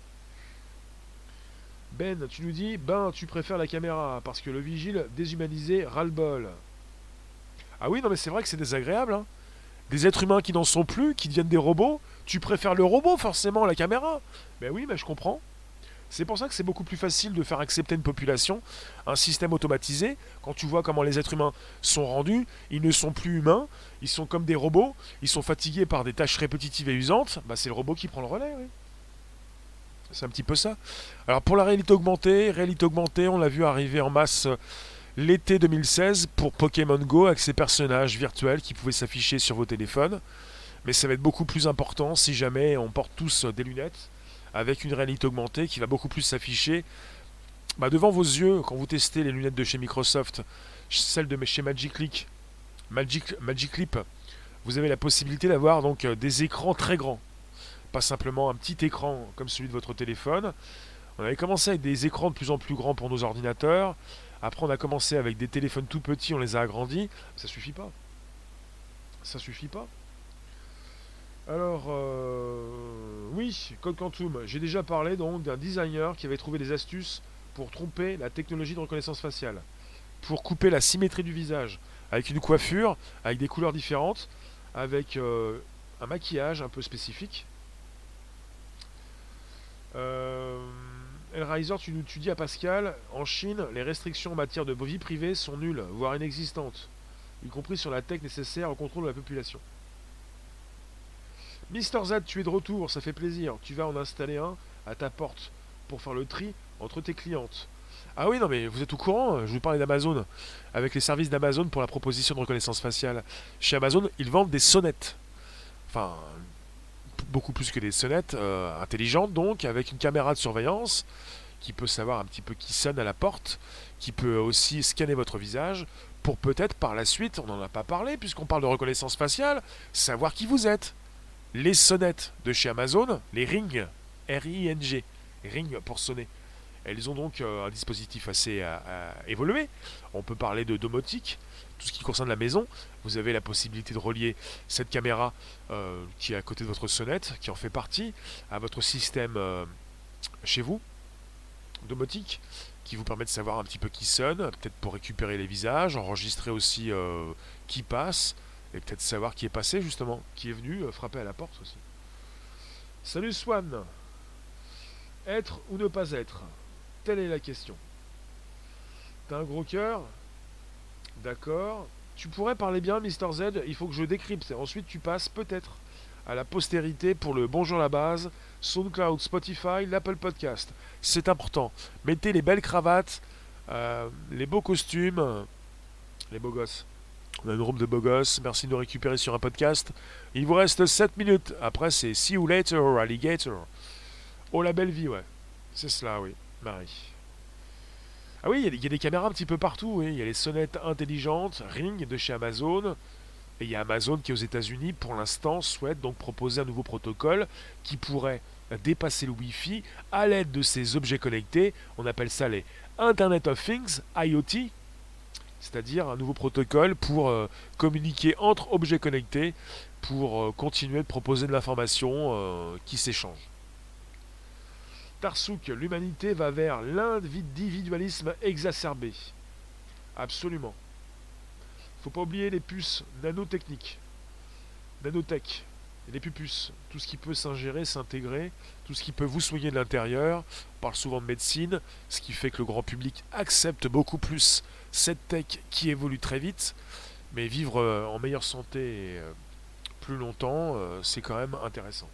Ben, tu nous dis, ben, tu préfères la caméra, parce que le vigile déshumanisé ras-le-bol. Ah oui, non mais c'est vrai que c'est désagréable. Hein. Des êtres humains qui n'en sont plus, qui deviennent des robots, tu préfères le robot forcément la caméra? Ben oui, mais je comprends. C'est pour ça que c'est beaucoup plus facile de faire accepter une population, un système automatisé. Quand tu vois comment les êtres humains sont rendus, ils ne sont plus humains, ils sont comme des robots, ils sont fatigués par des tâches répétitives et usantes, bah c'est le robot qui prend le relais. C'est un petit peu ça. Alors pour la réalité augmentée, réalité augmentée, on l'a vu arriver en masse euh, l'été 2016 pour Pokémon Go avec ces personnages virtuels qui pouvaient s'afficher sur vos téléphones. Mais ça va être beaucoup plus important si jamais on porte tous des lunettes avec une réalité augmentée qui va beaucoup plus s'afficher bah, devant vos yeux quand vous testez les lunettes de chez Microsoft, celles de chez Magic Magic Leap. Vous avez la possibilité d'avoir donc euh, des écrans très grands, pas simplement un petit écran comme celui de votre téléphone. On avait commencé avec des écrans de plus en plus grands pour nos ordinateurs. Après, on a commencé avec des téléphones tout petits, on les a agrandis. Ça suffit pas. Ça suffit pas. Alors, euh, oui, Code Quantum. J'ai déjà parlé donc d'un designer qui avait trouvé des astuces pour tromper la technologie de reconnaissance faciale, pour couper la symétrie du visage, avec une coiffure, avec des couleurs différentes, avec euh, un maquillage un peu spécifique. Euh, tu, tu dis à Pascal, en Chine, les restrictions en matière de vie privée sont nulles, voire inexistantes, y compris sur la tech nécessaire au contrôle de la population. Mister Z, tu es de retour, ça fait plaisir. Tu vas en installer un à ta porte pour faire le tri entre tes clientes. Ah oui, non, mais vous êtes au courant, je vous parlais d'Amazon, avec les services d'Amazon pour la proposition de reconnaissance faciale. Chez Amazon, ils vendent des sonnettes. Enfin, beaucoup plus que des sonnettes, euh, intelligentes donc, avec une caméra de surveillance qui peut savoir un petit peu qui sonne à la porte, qui peut aussi scanner votre visage pour peut-être par la suite, on n'en a pas parlé puisqu'on parle de reconnaissance faciale, savoir qui vous êtes les sonnettes de chez Amazon, les Ring, R-I-N-G, Ring pour sonner. Elles ont donc euh, un dispositif assez euh, euh, évolué. On peut parler de domotique, tout ce qui concerne la maison. Vous avez la possibilité de relier cette caméra qui est à côté de votre sonnette, qui en fait partie, à votre système chez vous, domotique, qui vous permet de savoir un petit peu qui sonne, peut-être pour récupérer les visages, enregistrer aussi qui passe, peut-être savoir qui est passé justement, qui est venu euh, frapper à la porte aussi. Salut Swan Être ou ne pas être? Telle est la question. T'as un gros cœur? D'accord. Tu pourrais parler bien, Mister Z, il faut que je décrypte. Ensuite, tu passes peut-être à la postérité pour le Bonjour la base, SoundCloud, Spotify, l'Apple Podcast. C'est important. Mettez les belles cravates, euh, les beaux costumes, les beaux gosses. On a une room de beaux gosses. Merci de nous récupérer sur un podcast. Il vous reste 7 minutes. Après, c'est See you later, alligator. Oh, la belle vie, ouais. C'est cela, oui. Marie. Ah oui, il y, a des caméras un petit peu partout. Il y a les sonnettes intelligentes, Ring de chez Amazon. Et il y a Amazon qui, aux États-Unis, pour l'instant, souhaite donc proposer un nouveau protocole qui pourrait dépasser le Wi-Fi à l'aide de ces objets connectés. On appelle ça les Internet of Things, IoT, c'est-à-dire un nouveau protocole pour euh, communiquer entre objets connectés, pour euh, continuer de proposer de l'information euh, qui s'échange. Tarsouk, l'humanité va vers l'individualisme exacerbé. Absolument. Faut pas oublier les puces nanotechniques, nanotech, les pupus, tout ce qui peut s'ingérer, s'intégrer, tout ce qui peut vous soigner de l'intérieur. On parle souvent de médecine, ce qui fait que le grand public accepte beaucoup plus cette tech qui évolue très vite, mais vivre euh, en meilleure santé euh, plus longtemps, euh, c'est quand même intéressant.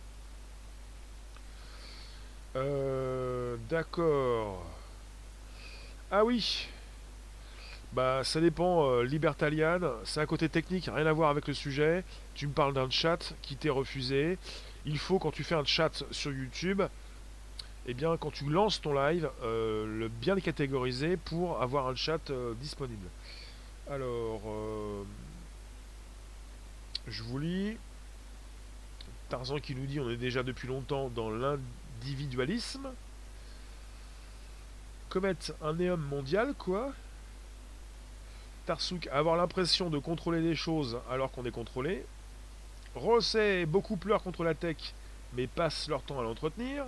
D'accord. Ah oui. Bah ça dépend. Libertalian, c'est un côté technique, rien à voir avec le sujet. Tu me parles d'un chat qui t'est refusé. Il faut quand tu fais un chat sur YouTube, eh bien, quand tu lances ton live, euh, le bien catégoriser pour avoir un chat euh, disponible. Alors, euh, je vous lis. Tarzan qui nous dit on est déjà depuis longtemps dans l'individualisme. Commettre un néum mondial, quoi? Tarsouk, avoir l'impression de contrôler des choses alors qu'on est contrôlé. Rosset, beaucoup pleurent contre la tech, mais passent leur temps à l'entretenir.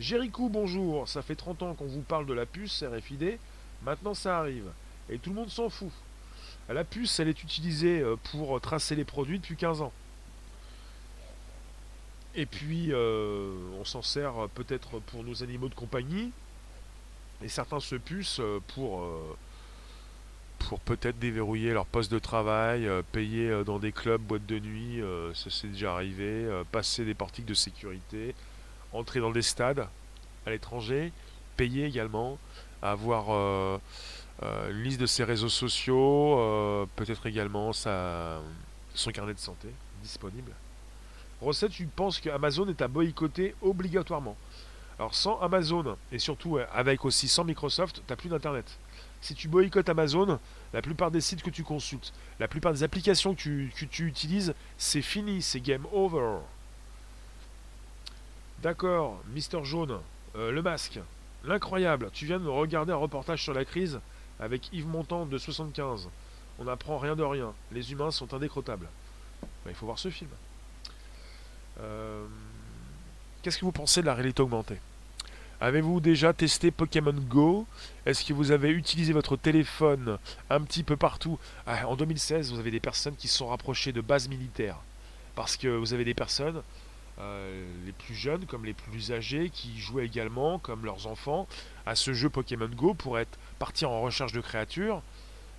Jéricho, bonjour, ça fait 30 ans qu'on vous parle de la puce RFID, maintenant ça arrive, et tout le monde s'en fout. La puce, elle est utilisée euh, pour tracer les produits depuis 15 ans. Et puis, euh, on s'en sert peut-être pour nos animaux de compagnie. Et certains se pucent pour, pour peut-être déverrouiller leur poste de travail, payer dans des clubs, boîtes de nuit, ça c'est déjà arrivé, passer des portiques de sécurité, entrer dans des stades à l'étranger, payer également, avoir euh, une liste de ses réseaux sociaux, euh, peut-être également sa, son carnet de santé disponible. Recette, tu penses que Amazon est à boycotter obligatoirement. Alors sans Amazon, et surtout avec aussi sans Microsoft, tu n'as plus d'Internet. Si tu boycottes Amazon, la plupart des sites que tu consultes, la plupart des applications que tu, tu utilises, c'est fini, c'est game over. D'accord, Mister Jaune, euh, le masque, l'incroyable, tu viens de regarder un reportage sur la crise avec Yves Montand de 75. On n'apprend rien de rien. Les humains sont indécrottables. Ben, il faut voir ce film. Euh, qu'est-ce que vous pensez de la réalité augmentée? Avez-vous déjà testé Pokémon Go? Est-ce que vous avez utilisé votre téléphone un petit peu partout? Ah, En 2016, vous avez des personnes qui se sont rapprochées de bases militaires. Parce que vous avez des personnes, euh, les plus jeunes comme les plus âgés, qui jouaient également, comme leurs enfants, à ce jeu Pokémon Go pour être partir en recherche de créatures,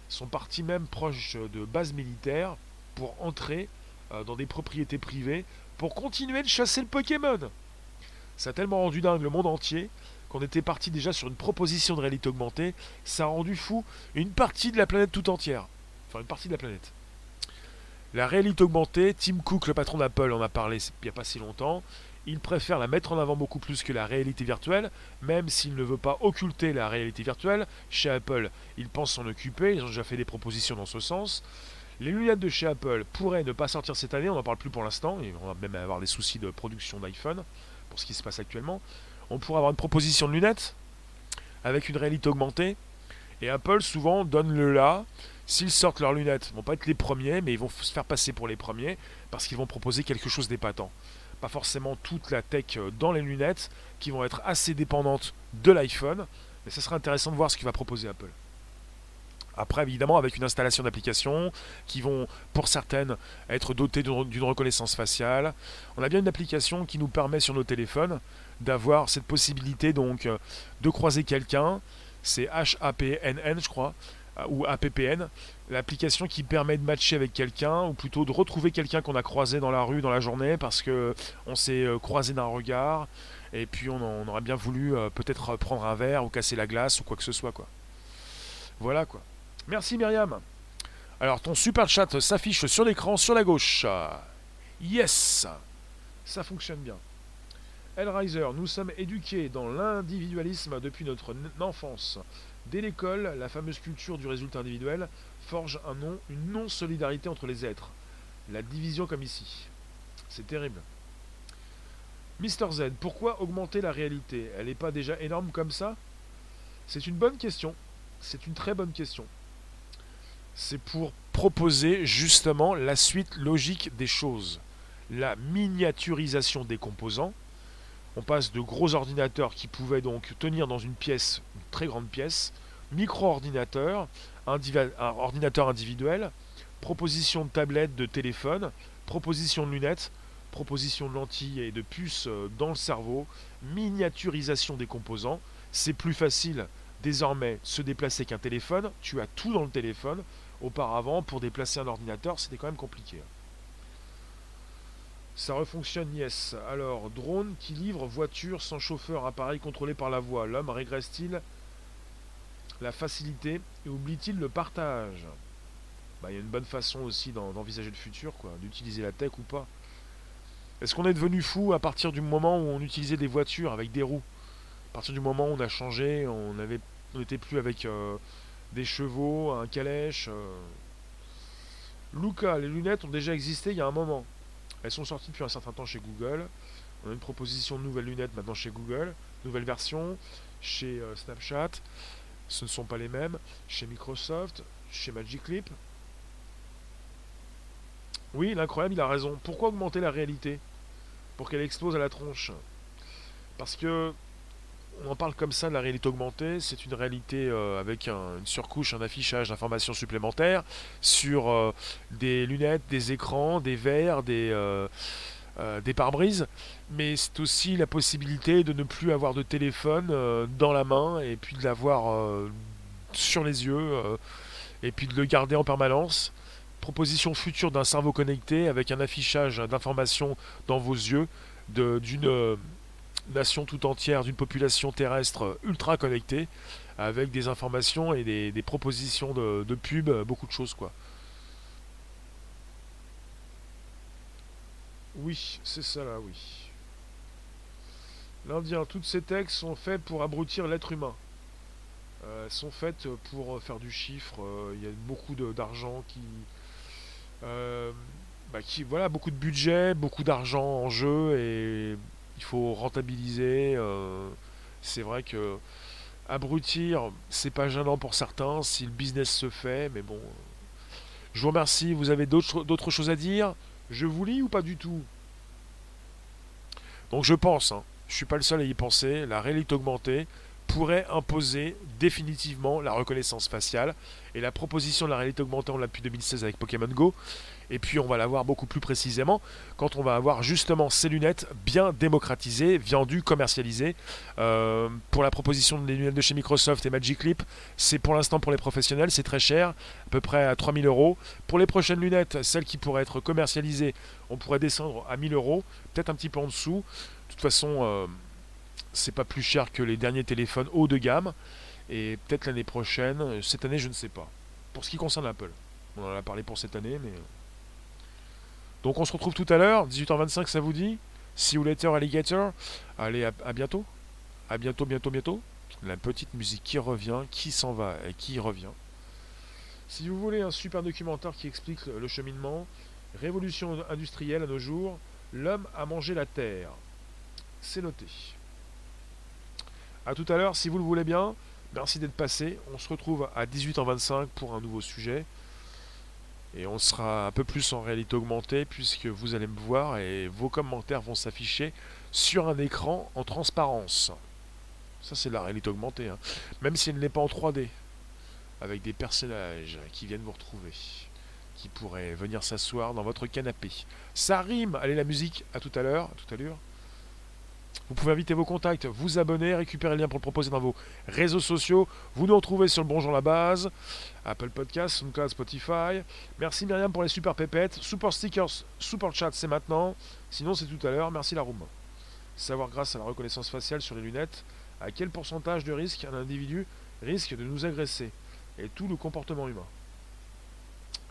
sont partis même proches de bases militaires pour entrer euh, dans des propriétés privées pour continuer de chasser le Pokémon. Ça a tellement rendu dingue le monde entier qu'on était parti déjà sur une proposition de réalité augmentée. Ça a rendu fou une partie de la planète tout entière. Enfin, une partie de la planète. La réalité augmentée, Tim Cook, le patron d'Apple, en a parlé il n'y a pas si longtemps. Il préfère la mettre en avant beaucoup plus que la réalité virtuelle, même s'il ne veut pas occulter la réalité virtuelle. Chez Apple, il pense s'en occuper, ils ont déjà fait des propositions dans ce sens. Les lunettes de chez Apple pourraient ne pas sortir cette année, on n'en parle plus pour l'instant, on va même avoir des soucis de production d'iPhone pour ce qui se passe actuellement. On pourrait avoir une proposition de lunettes avec une réalité augmentée, et Apple souvent donne le là. S'ils sortent leurs lunettes, ils vont pas être les premiers, mais ils vont se faire passer pour les premiers parce qu'ils vont proposer quelque chose d'épatant pas forcément toute la tech euh, dans les lunettes, qui vont être assez dépendantes de l'iPhone. Mais ce sera intéressant de voir ce qu'il va proposer Apple. Après, évidemment, avec une installation d'applications qui vont, pour certaines, être dotées d'une reconnaissance faciale. On a bien une application qui nous permet sur nos téléphones d'avoir cette possibilité donc euh, de croiser quelqu'un. C'est HAPNN, je crois, ou APPN, l'application qui permet de matcher avec quelqu'un, ou plutôt de retrouver quelqu'un qu'on a croisé dans la rue dans la journée parce que on s'est euh, croisé d'un regard, et puis on, aurait bien voulu euh, peut-être prendre un verre ou casser la glace ou quoi que ce soit quoi. Voilà quoi. Merci Myriam. Alors ton super chat s'affiche sur l'écran sur la gauche. Yes, ça fonctionne bien. Hellraiser, nous sommes éduqués dans l'individualisme depuis notre enfance. Dès l'école, la fameuse culture du résultat individuel forge un non, une non-solidarité entre les êtres. La division comme ici. C'est terrible. Mister Z, pourquoi augmenter la réalité? Elle n'est pas déjà énorme comme ça? C'est une bonne question. C'est une très bonne question. C'est pour proposer justement la suite logique des choses. La miniaturisation des composants, on passe de gros ordinateurs qui pouvaient donc tenir dans une pièce, une très grande pièce, micro-ordinateur, ordinateur individuel, proposition de tablette, de téléphone, proposition de lunettes, proposition de lentilles et de puces euh, dans le cerveau, miniaturisation des composants. C'est plus facile désormais se déplacer qu'un téléphone. Tu as tout dans le téléphone. Auparavant, pour déplacer un ordinateur, c'était quand même compliqué. Ça refonctionne, yes. Alors, drone qui livre voiture sans chauffeur, appareil contrôlé par la voix. L'homme régresse-t-il la facilité et oublie-t-il le partage? Bah, Il y a une bonne façon aussi d'envisager le futur, quoi, d'utiliser la tech ou pas. Est-ce qu'on est devenu fou à partir du moment où on utilisait des voitures avec des roues? À partir du moment où on a changé, on n'était plus avec euh, des chevaux, un calèche. Euh. Luca, les lunettes ont déjà existé il y a un moment. Elles sont sorties depuis un certain temps chez Google. On a une proposition de nouvelles lunettes maintenant chez Google, nouvelle version chez euh, Snapchat. Ce ne sont pas les mêmes chez Microsoft, chez Magic Leap. Oui, l'incroyable, il a raison. Pourquoi augmenter la réalité? Pour qu'elle explose à la tronche. Parce que on en parle comme ça de la réalité augmentée. C'est une réalité euh, avec une surcouche, un affichage d'informations supplémentaires sur euh, des lunettes, des écrans, des verres, des, des pare-brises. Mais c'est aussi la possibilité de ne plus avoir de téléphone dans la main et puis de l'avoir sur les yeux et puis de le garder en permanence. Proposition future d'un cerveau connecté avec un affichage d'informations dans vos yeux d'une nation tout entière, d'une population terrestre ultra connectée, avec des informations et des, propositions de, pub, beaucoup de choses quoi. Oui, c'est ça là, oui. L'Indien, toutes ces textes sont faits pour abrutir l'être humain. Euh, sont faites pour faire du chiffre. Euh, il y a beaucoup d'argent qui, euh, bah, qui, voilà, beaucoup de budget, beaucoup d'argent en jeu et il faut rentabiliser. Euh, c'est vrai que abrutir, c'est pas gênant pour certains si le business se fait, mais bon. Je vous remercie. Vous avez d'autres choses à dire? Je vous lis ou pas du tout? Donc je pense, hein, je suis pas le seul à y penser, la réalité augmentée pourrait imposer définitivement la reconnaissance faciale. Et la proposition de la réalité augmentée, on l'a depuis 2016 avec Pokémon Go. Et puis on va la voir beaucoup plus précisément quand on va avoir justement ces lunettes bien démocratisées, vendues, commercialisées. Euh, pour la proposition des lunettes de chez Microsoft et Magic Leap, c'est pour l'instant pour les professionnels, c'est très cher, à peu près à 3000 euros. Pour les prochaines lunettes, celles qui pourraient être commercialisées, on pourrait descendre à 1000 euros, peut-être un petit peu en dessous. De toute façon, euh, c'est pas plus cher que les derniers téléphones haut de gamme. Et peut-être l'année prochaine, cette année je ne sais pas. Pour ce qui concerne Apple. On en a parlé pour cette année, mais... Donc on se retrouve tout à l'heure, 18h25, ça vous dit? See you later, alligator. Allez, à, bientôt. À bientôt, bientôt, bientôt. La petite musique qui revient, qui s'en va et qui revient. Si vous voulez un super documentaire qui explique le cheminement, révolution industrielle à nos jours, l'homme a mangé la terre. C'est noté. A tout à l'heure, si vous le voulez bien. Merci d'être passé. On se retrouve à 18h25 pour un nouveau sujet. Et on sera un peu plus en réalité augmentée puisque vous allez me voir et vos commentaires vont s'afficher sur un écran en transparence. Ça c'est la réalité augmentée. Hein. Même si elle n'est pas en 3D. Avec des personnages qui viennent vous retrouver. Qui pourraient venir s'asseoir dans votre canapé. Ça rime Allez la musique, à tout à l'heure. À tout à l'heure. Vous pouvez inviter vos contacts, vous abonner, récupérer le lien pour le proposer dans vos réseaux sociaux. Vous nous retrouvez sur le Bonjour la base, Apple Podcast, SoundCloud, Spotify. Merci Myriam pour les super pépettes. Super stickers, super chat, c'est maintenant. Sinon, c'est tout à l'heure. Merci la room. Savoir grâce à la reconnaissance faciale sur les lunettes à quel pourcentage de risque un individu risque de nous agresser et tout le comportement humain.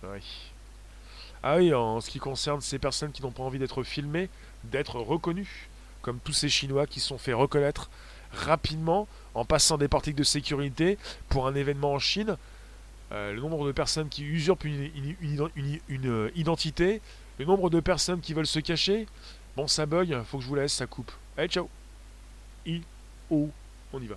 Oui. Ah oui, en ce qui concerne ces personnes qui n'ont pas envie d'être filmées, d'être reconnues comme tous ces Chinois qui sont fait reconnaître rapidement en passant des portiques de sécurité pour un événement en Chine. Euh, le nombre de personnes qui usurpent une, euh, identité, le nombre de personnes qui veulent se cacher. Bon, ça bug, faut que je vous laisse, ça coupe. Allez, ciao. I, O, on y va.